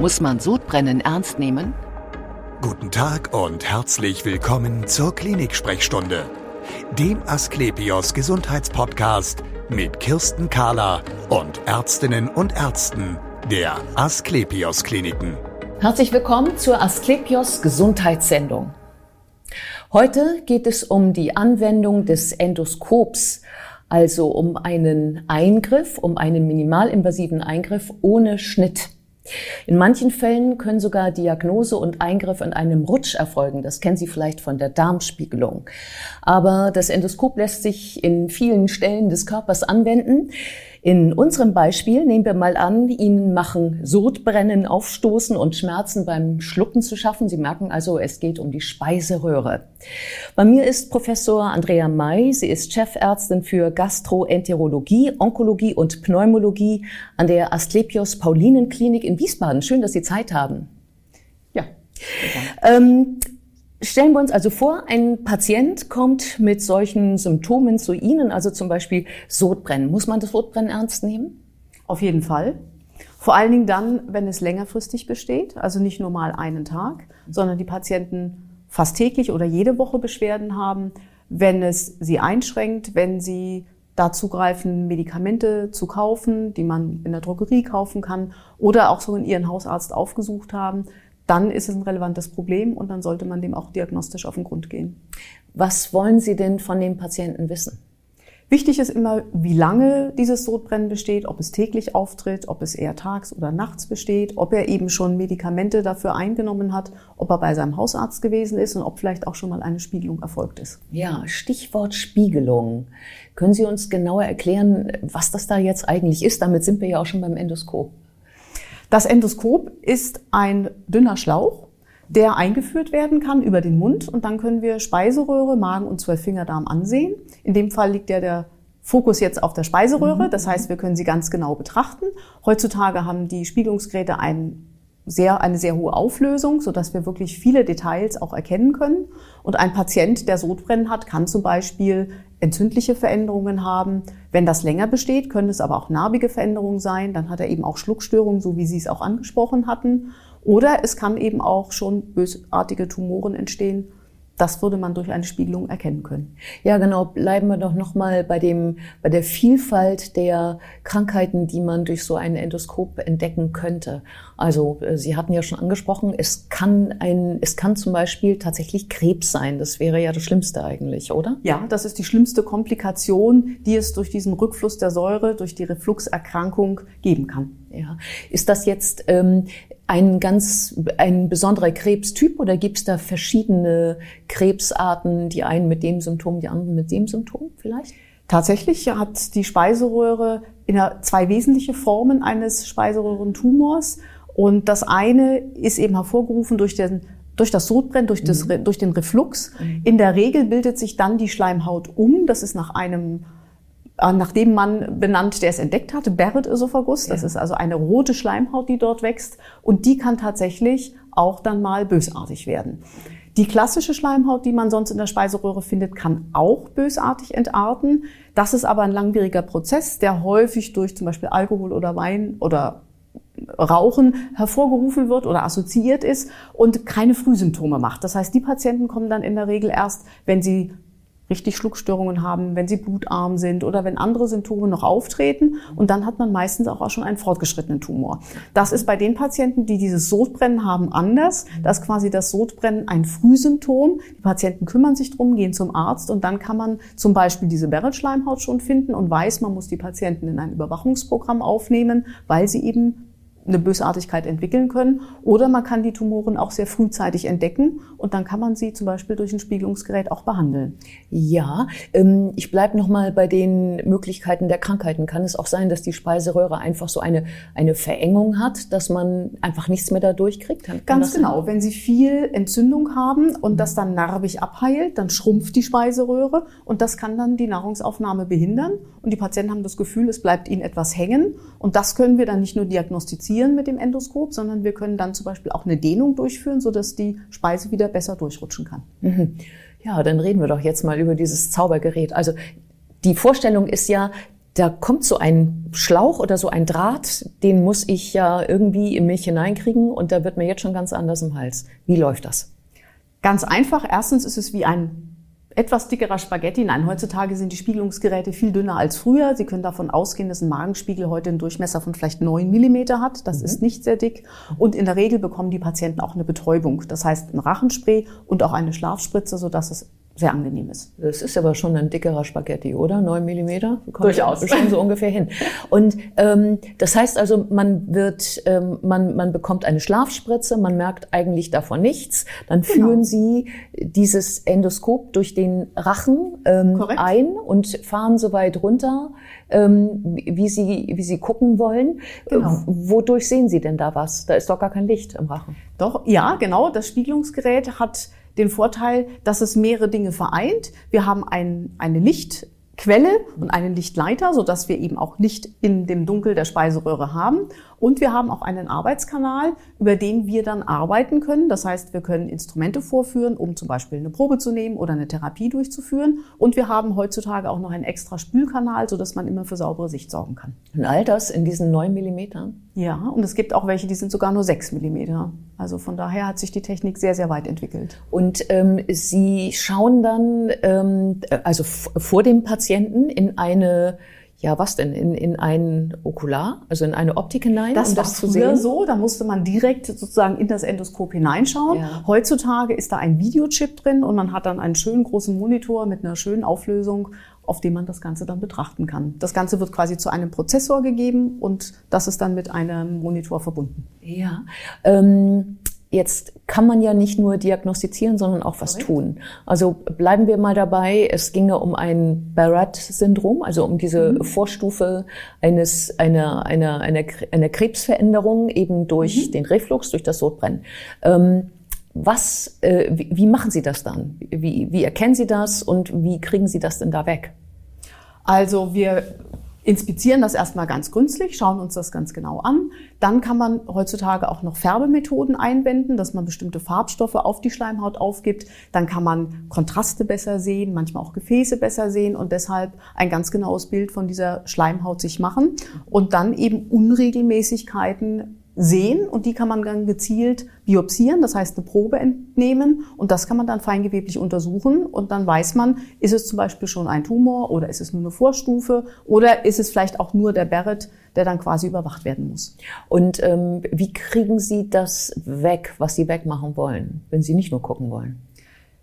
Muss man Sodbrennen ernst nehmen? Guten Tag und herzlich willkommen zur Klinik-Sprechstunde, dem Asklepios Gesundheitspodcast mit Kirsten Kahler und Ärztinnen und Ärzten der Asklepios Kliniken. Herzlich willkommen zur Asklepios Gesundheitssendung. Heute geht es um die Anwendung des Endoskops, also um einen Eingriff, um einen minimalinvasiven Eingriff ohne Schnitt. In manchen Fällen können sogar Diagnose und Eingriff in einem Rutsch erfolgen. Das kennen Sie vielleicht von der Darmspiegelung. Aber das Endoskop lässt sich in vielen Stellen des Körpers anwenden. In unserem Beispiel nehmen wir mal an, Ihnen machen Sodbrennen, Aufstoßen und Schmerzen beim Schlucken zu schaffen. Sie merken also, es geht um die Speiseröhre. Bei mir ist Professor Andrea May. Sie ist Chefärztin für Gastroenterologie, Onkologie und Pneumologie an der Asklepios Paulinen-Klinik in Wiesbaden. Schön, dass Sie Zeit haben. Ja. Ähm, Stellen wir uns also vor, ein Patient kommt mit solchen Symptomen zu Ihnen, also zum Beispiel Sodbrennen. Muss man das Sodbrennen ernst nehmen? Auf jeden Fall. Vor allen Dingen dann, wenn es längerfristig besteht, also nicht nur mal einen Tag, sondern die Patienten fast täglich oder jede Woche Beschwerden haben, wenn es sie einschränkt, wenn sie dazu greifen, Medikamente zu kaufen, die man in der Drogerie kaufen kann oder auch so in ihren Hausarzt aufgesucht haben, dann ist es ein relevantes Problem und dann sollte man dem auch diagnostisch auf den Grund gehen. Was wollen Sie denn von dem Patienten wissen? Wichtig ist immer, wie lange dieses Sodbrennen besteht, ob es täglich auftritt, ob es eher tags oder nachts besteht, ob er eben schon Medikamente dafür eingenommen hat, ob er bei seinem Hausarzt gewesen ist und ob vielleicht auch schon mal eine Spiegelung erfolgt ist. Ja, Stichwort Spiegelung. Können Sie uns genauer erklären, was das da jetzt eigentlich ist? Damit sind wir ja auch schon beim Endoskop. Das Endoskop ist ein dünner Schlauch, der eingeführt werden kann über den Mund und dann können wir Speiseröhre, Magen und Zwölffingerdarm ansehen. In dem Fall liegt ja der Fokus jetzt auf der Speiseröhre, mhm. das heißt, wir können sie ganz genau betrachten. Heutzutage haben die Spiegelungsgeräte ein sehr, eine sehr hohe Auflösung, so dass wir wirklich viele Details auch erkennen können. Und ein Patient, der Sodbrennen hat, kann zum Beispiel entzündliche Veränderungen haben. Wenn das länger besteht, können es aber auch narbige Veränderungen sein. Dann hat er eben auch Schluckstörungen, so wie Sie es auch angesprochen hatten. Oder es kann eben auch schon bösartige Tumoren entstehen das würde man durch eine Spiegelung erkennen können. Ja, genau. Bleiben wir doch nochmal bei dem, bei der Vielfalt der Krankheiten, die man durch so ein Endoskop entdecken könnte. Also, äh, Sie hatten ja schon angesprochen, es kann ein, es kann zum Beispiel tatsächlich Krebs sein. Das wäre ja das Schlimmste eigentlich, oder? Ja, das ist die schlimmste Komplikation, die es durch diesen Rückfluss der Säure, durch die Refluxerkrankung geben kann. Ja. Ist das jetzt ähm, ein ganz ein besonderer Krebstyp oder gibt es da verschiedene Krebsarten, die einen mit dem Symptom, die anderen mit dem Symptom vielleicht? Tatsächlich hat die Speiseröhre zwei wesentliche Formen eines Speiseröhrentumors und das eine ist eben hervorgerufen durch den durch das Sodbrennen, durch, das, mhm. durch den Reflux. Mhm. In der Regel bildet sich dann die Schleimhaut um. Das ist nach einem nach dem Mann benannt, der es entdeckt hatte, Barrett-Esophagus. Das ja. ist also eine rote Schleimhaut, die dort wächst. Und die kann tatsächlich auch dann mal bösartig werden. Die klassische Schleimhaut, die man sonst in der Speiseröhre findet, kann auch bösartig entarten. Das ist aber ein langwieriger Prozess, der häufig durch zum Beispiel Alkohol oder Wein oder Rauchen hervorgerufen wird oder assoziiert ist und keine Frühsymptome macht. Das heißt, die Patienten kommen dann in der Regel erst, wenn sie richtig Schluckstörungen haben, wenn sie blutarm sind oder wenn andere Symptome noch auftreten. Und dann hat man meistens auch schon einen fortgeschrittenen Tumor. Das ist bei den Patienten, die dieses Sodbrennen haben, anders. Das ist quasi das Sodbrennen ein Frühsymptom. Die Patienten kümmern sich drum, gehen zum Arzt und dann kann man zum Beispiel diese Barrett-Schleimhaut schon finden und weiß, man muss die Patienten in ein Überwachungsprogramm aufnehmen, weil sie eben eine Bösartigkeit entwickeln können. Oder man kann die Tumoren auch sehr frühzeitig entdecken und dann kann man sie zum Beispiel durch ein Spiegelungsgerät auch behandeln. Ja, ähm, ich bleibe nochmal bei den Möglichkeiten der Krankheiten. Kann es auch sein, dass die Speiseröhre einfach so eine, eine Verengung hat, dass man einfach nichts mehr da durchkriegt? Kann, Ganz genau. Sein? Wenn Sie viel Entzündung haben und das dann narbig abheilt, dann schrumpft die Speiseröhre und das kann dann die Nahrungsaufnahme behindern und die Patienten haben das Gefühl, es bleibt ihnen etwas hängen und das können wir dann nicht nur diagnostizieren, fixieren mit dem Endoskop, sondern wir können dann zum Beispiel auch eine Dehnung durchführen, sodass die Speise wieder besser durchrutschen kann. Mhm. Ja, dann reden wir doch jetzt mal über dieses Zaubergerät. Also die Vorstellung ist ja, da kommt so ein Schlauch oder so ein Draht, den muss ich ja irgendwie in Milch hineinkriegen und da wird mir jetzt schon ganz anders im Hals. Wie läuft das? Ganz einfach. Erstens ist es wie ein etwas dickerer Spaghetti. Nein, heutzutage sind die Spiegelungsgeräte viel dünner als früher. Sie können davon ausgehen, dass ein Magenspiegel heute einen Durchmesser von vielleicht neun Millimeter hat. Das mhm. ist nicht sehr dick. Und in der Regel bekommen die Patienten auch eine Betäubung. Das heißt ein Rachenspray und auch eine Schlafspritze, sodass es sehr angenehm ist. Das ist aber schon ein dickerer Spaghetti, oder? Neun Millimeter? Durchaus. Schon so ungefähr hin. Und ähm, das heißt also, man wird, ähm, man, man bekommt eine Schlafspritze, man merkt eigentlich davon nichts. Dann genau. führen Sie dieses Endoskop durch den Rachen ähm, ein und fahren so weit runter, ähm, wie Sie wie Sie gucken wollen. Genau. Wodurch sehen Sie denn da was? Da ist doch gar kein Licht im Rachen. Doch, ja, genau. Das Spiegelungsgerät hat den Vorteil, dass es mehrere Dinge vereint. Wir haben ein, eine Licht Quelle und einen Lichtleiter, so dass wir eben auch Licht in dem Dunkel der Speiseröhre haben. Und wir haben auch einen Arbeitskanal, über den wir dann arbeiten können. Das heißt, wir können Instrumente vorführen, um zum Beispiel eine Probe zu nehmen oder eine Therapie durchzuführen. Und wir haben heutzutage auch noch einen extra Spülkanal, so dass man immer für saubere Sicht sorgen kann. Und all das in diesen neun Millimetern? Ja, und es gibt auch welche, die sind sogar nur sechs Millimeter. Also von daher hat sich die Technik sehr, sehr weit entwickelt. Und ähm, Sie schauen dann, ähm, also vor dem Patienten in eine ja, was denn? In, in ein Okular, also in eine Optik hinein, das um das zu sehen? so, da musste man direkt sozusagen in das Endoskop hineinschauen. Ja. Heutzutage ist da ein Videochip drin und man hat dann einen schönen großen Monitor mit einer schönen Auflösung, auf dem man das Ganze dann betrachten kann. Das Ganze wird quasi zu einem Prozessor gegeben und das ist dann mit einem Monitor verbunden. Ja. Ähm Jetzt kann man ja nicht nur diagnostizieren, sondern auch was tun. Also bleiben wir mal dabei. Es ginge um ein Barrett-Syndrom, also um diese mhm. Vorstufe eines einer einer einer, einer Krebsveränderung eben durch mhm. den Reflux, durch das Sodbrennen. Ähm, was, äh, wie, wie machen Sie das dann? Wie, wie erkennen Sie das und wie kriegen Sie das denn da weg? Also wir inspizieren das erstmal ganz gründlich, schauen uns das ganz genau an. Dann kann man heutzutage auch noch Färbemethoden einwenden, dass man bestimmte Farbstoffe auf die Schleimhaut aufgibt. Dann kann man Kontraste besser sehen, manchmal auch Gefäße besser sehen und deshalb ein ganz genaues Bild von dieser Schleimhaut sich machen und dann eben Unregelmäßigkeiten sehen und die kann man dann gezielt biopsieren, das heißt eine Probe entnehmen und das kann man dann feingeweblich untersuchen und dann weiß man, ist es zum Beispiel schon ein Tumor oder ist es nur eine Vorstufe oder ist es vielleicht auch nur der Barrett, der dann quasi überwacht werden muss. Und ähm, wie kriegen Sie das weg, was Sie wegmachen wollen, wenn Sie nicht nur gucken wollen?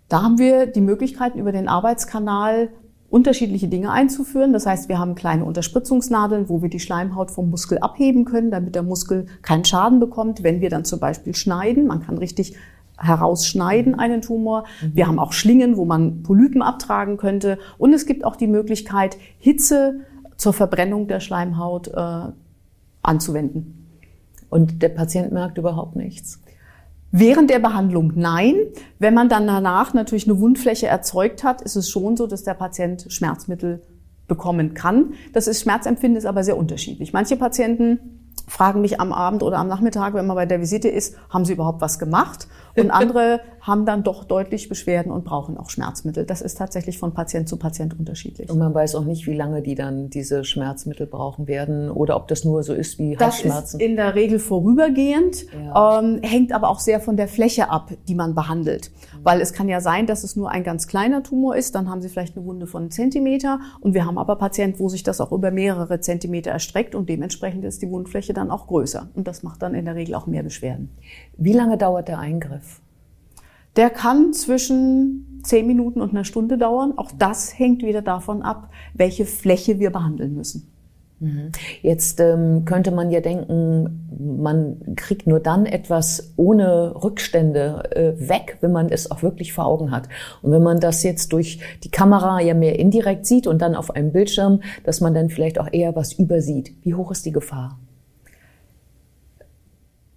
Da haben wir die Möglichkeiten über den Arbeitskanal unterschiedliche Dinge einzuführen. Das heißt, wir haben kleine Unterspritzungsnadeln, wo wir die Schleimhaut vom Muskel abheben können, damit der Muskel keinen Schaden bekommt, wenn wir dann zum Beispiel schneiden. Man kann richtig herausschneiden einen Tumor. Mhm. Wir haben auch Schlingen, wo man Polypen abtragen könnte. Und es gibt auch die Möglichkeit, Hitze zur Verbrennung der Schleimhaut äh, anzuwenden. Und der Patient merkt überhaupt nichts. Während der Behandlung nein. Wenn man dann danach natürlich eine Wundfläche erzeugt hat, ist es schon so, dass der Patient Schmerzmittel bekommen kann. Das ist Schmerzempfinden ist aber sehr unterschiedlich. Manche Patienten fragen mich am Abend oder am Nachmittag, wenn man bei der Visite ist, haben sie überhaupt was gemacht? Und andere haben dann doch deutlich Beschwerden und brauchen auch Schmerzmittel. Das ist tatsächlich von Patient zu Patient unterschiedlich. Und man weiß auch nicht, wie lange die dann diese Schmerzmittel brauchen werden oder ob das nur so ist wie das Halsschmerzen. Das ist in der Regel vorübergehend, ja. ähm, hängt aber auch sehr von der Fläche ab, die man behandelt. Mhm. Weil es kann ja sein, dass es nur ein ganz kleiner Tumor ist, dann haben sie vielleicht eine Wunde von einem Zentimeter und wir haben aber Patienten, wo sich das auch über mehrere Zentimeter erstreckt und dementsprechend ist die Wundfläche dann auch größer. Und das macht dann in der Regel auch mehr Beschwerden. Wie lange dauert der Eingriff? Der kann zwischen zehn Minuten und einer Stunde dauern. Auch das hängt wieder davon ab, welche Fläche wir behandeln müssen. Mhm. Jetzt ähm, könnte man ja denken, man kriegt nur dann etwas ohne Rückstände äh, weg, wenn man es auch wirklich vor Augen hat. Und wenn man das jetzt durch die Kamera ja mehr indirekt sieht und dann auf einem Bildschirm, dass man dann vielleicht auch eher was übersieht. Wie hoch ist die Gefahr?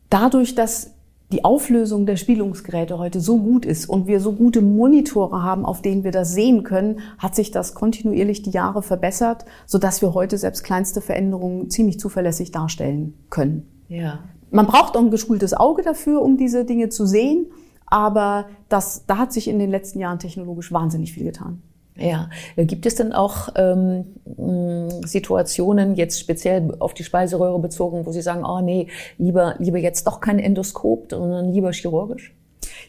Dadurch, dass die Auflösung der Spiegelungsgeräte heute so gut ist und wir so gute Monitore haben, auf denen wir das sehen können, hat sich das kontinuierlich die Jahre verbessert, so dass wir heute selbst kleinste Veränderungen ziemlich zuverlässig darstellen können. Ja. Man braucht auch ein geschultes Auge dafür, um diese Dinge zu sehen, aber das, da hat sich in den letzten Jahren technologisch wahnsinnig viel getan. Ja, gibt es denn auch ähm, Situationen, jetzt speziell auf die Speiseröhre bezogen, wo Sie sagen, oh nee, lieber, lieber jetzt doch kein Endoskop, sondern lieber chirurgisch?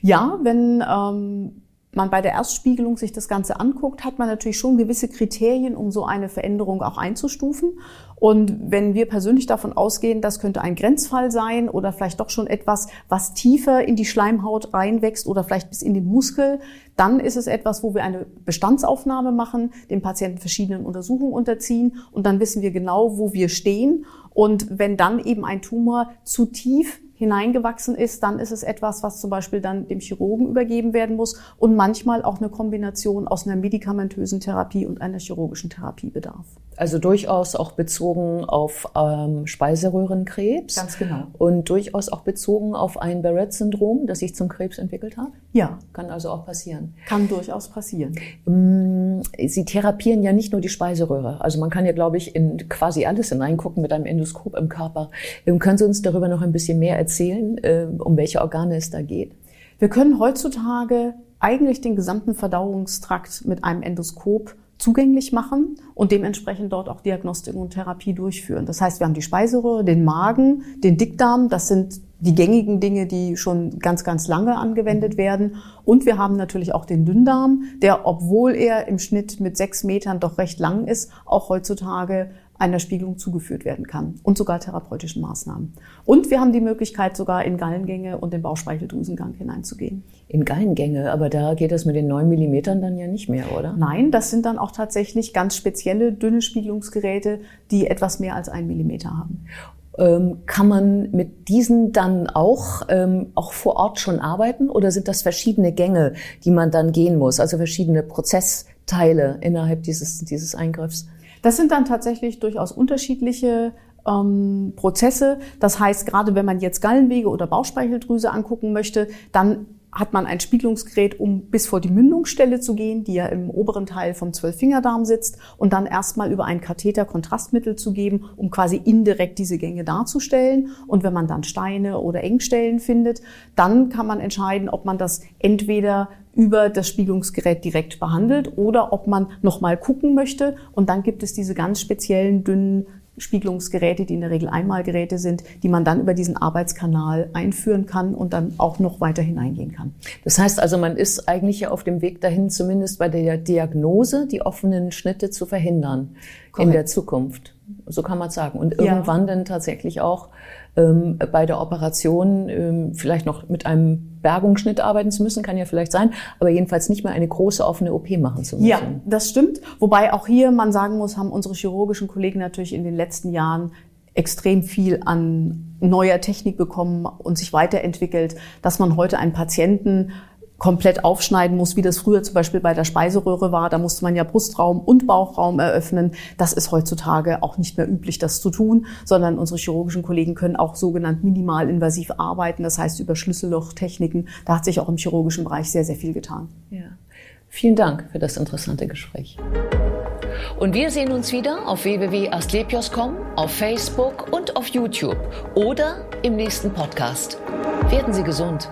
Ja, wenn ähm, man bei der Erstspiegelung sich das Ganze anguckt, hat man natürlich schon gewisse Kriterien, um so eine Veränderung auch einzustufen. Und wenn wir persönlich davon ausgehen, das könnte ein Grenzfall sein oder vielleicht doch schon etwas, was tiefer in die Schleimhaut reinwächst oder vielleicht bis in den Muskel, dann ist es etwas, wo wir eine Bestandsaufnahme machen, den Patienten verschiedenen Untersuchungen unterziehen und dann wissen wir genau, wo wir stehen. Und wenn dann eben ein Tumor zu tief hineingewachsen ist, dann ist es etwas, was zum Beispiel dann dem Chirurgen übergeben werden muss und manchmal auch eine Kombination aus einer medikamentösen Therapie und einer chirurgischen Therapie bedarf. Also durchaus auch bezogen auf ähm, Speiseröhrenkrebs. Ganz genau. Und durchaus auch bezogen auf ein Barrett-Syndrom, das sich zum Krebs entwickelt hat? Ja. Kann also auch passieren. Kann durchaus passieren. Mm, Sie therapieren ja nicht nur die Speiseröhre. Also man kann ja, glaube ich, in quasi alles hineingucken mit einem Endoskop im Körper. Ähm, können Sie uns darüber noch ein bisschen mehr erzählen, äh, um welche Organe es da geht? Wir können heutzutage eigentlich den gesamten Verdauungstrakt mit einem Endoskop zugänglich machen und dementsprechend dort auch Diagnostik und Therapie durchführen. Das heißt, wir haben die Speiseröhre, den Magen, den Dickdarm, das sind die gängigen Dinge, die schon ganz, ganz lange angewendet werden. Und wir haben natürlich auch den Dünndarm, der, obwohl er im Schnitt mit sechs Metern doch recht lang ist, auch heutzutage einer Spiegelung zugeführt werden kann und sogar therapeutischen Maßnahmen. Und wir haben die Möglichkeit, sogar in Gallengänge und den Bauchspeicheldrüsengang hineinzugehen. In Gallengänge, aber da geht das mit den neun Millimetern dann ja nicht mehr, oder? Nein, das sind dann auch tatsächlich ganz spezielle dünne Spiegelungsgeräte, die etwas mehr als ein Millimeter haben. Ähm, kann man mit diesen dann auch, ähm, auch vor Ort schon arbeiten oder sind das verschiedene Gänge, die man dann gehen muss, also verschiedene Prozessteile innerhalb dieses, dieses Eingriffs? Das sind dann tatsächlich durchaus unterschiedliche ähm, Prozesse. Das heißt, gerade wenn man jetzt Gallenwege oder Bauchspeicheldrüse angucken möchte, dann hat man ein Spiegelungsgerät, um bis vor die Mündungsstelle zu gehen, die ja im oberen Teil vom Zwölffingerdarm sitzt, und dann erstmal über einen Katheter Kontrastmittel zu geben, um quasi indirekt diese Gänge darzustellen. Und wenn man dann Steine oder Engstellen findet, dann kann man entscheiden, ob man das entweder über das Spiegelungsgerät direkt behandelt oder ob man nochmal gucken möchte. Und dann gibt es diese ganz speziellen dünnen Spiegelungsgeräte, die in der Regel Einmalgeräte sind, die man dann über diesen Arbeitskanal einführen kann und dann auch noch weiter hineingehen kann. Das heißt also, man ist eigentlich auf dem Weg dahin, zumindest bei der Diagnose die offenen Schnitte zu verhindern Korrekt. in der Zukunft. So kann man sagen. Und irgendwann ja. dann tatsächlich auch ähm, bei der Operation ähm, vielleicht noch mit einem Bergungsschnitt arbeiten zu müssen, kann ja vielleicht sein, aber jedenfalls nicht mehr eine große offene OP machen zu müssen. Ja, das stimmt. Wobei auch hier man sagen muss, haben unsere chirurgischen Kollegen natürlich in den letzten Jahren extrem viel an neuer Technik bekommen und sich weiterentwickelt, dass man heute einen Patienten komplett aufschneiden muss, wie das früher zum Beispiel bei der Speiseröhre war. Da musste man ja Brustraum und Bauchraum eröffnen. Das ist heutzutage auch nicht mehr üblich, das zu tun, sondern unsere chirurgischen Kollegen können auch sogenannt minimalinvasiv arbeiten, das heißt über Schlüssellochtechniken. Da hat sich auch im chirurgischen Bereich sehr, sehr viel getan. Ja. Vielen Dank für das interessante Gespräch. Und wir sehen uns wieder auf www.astlepios.com, auf Facebook und auf YouTube oder im nächsten Podcast. Werden Sie gesund.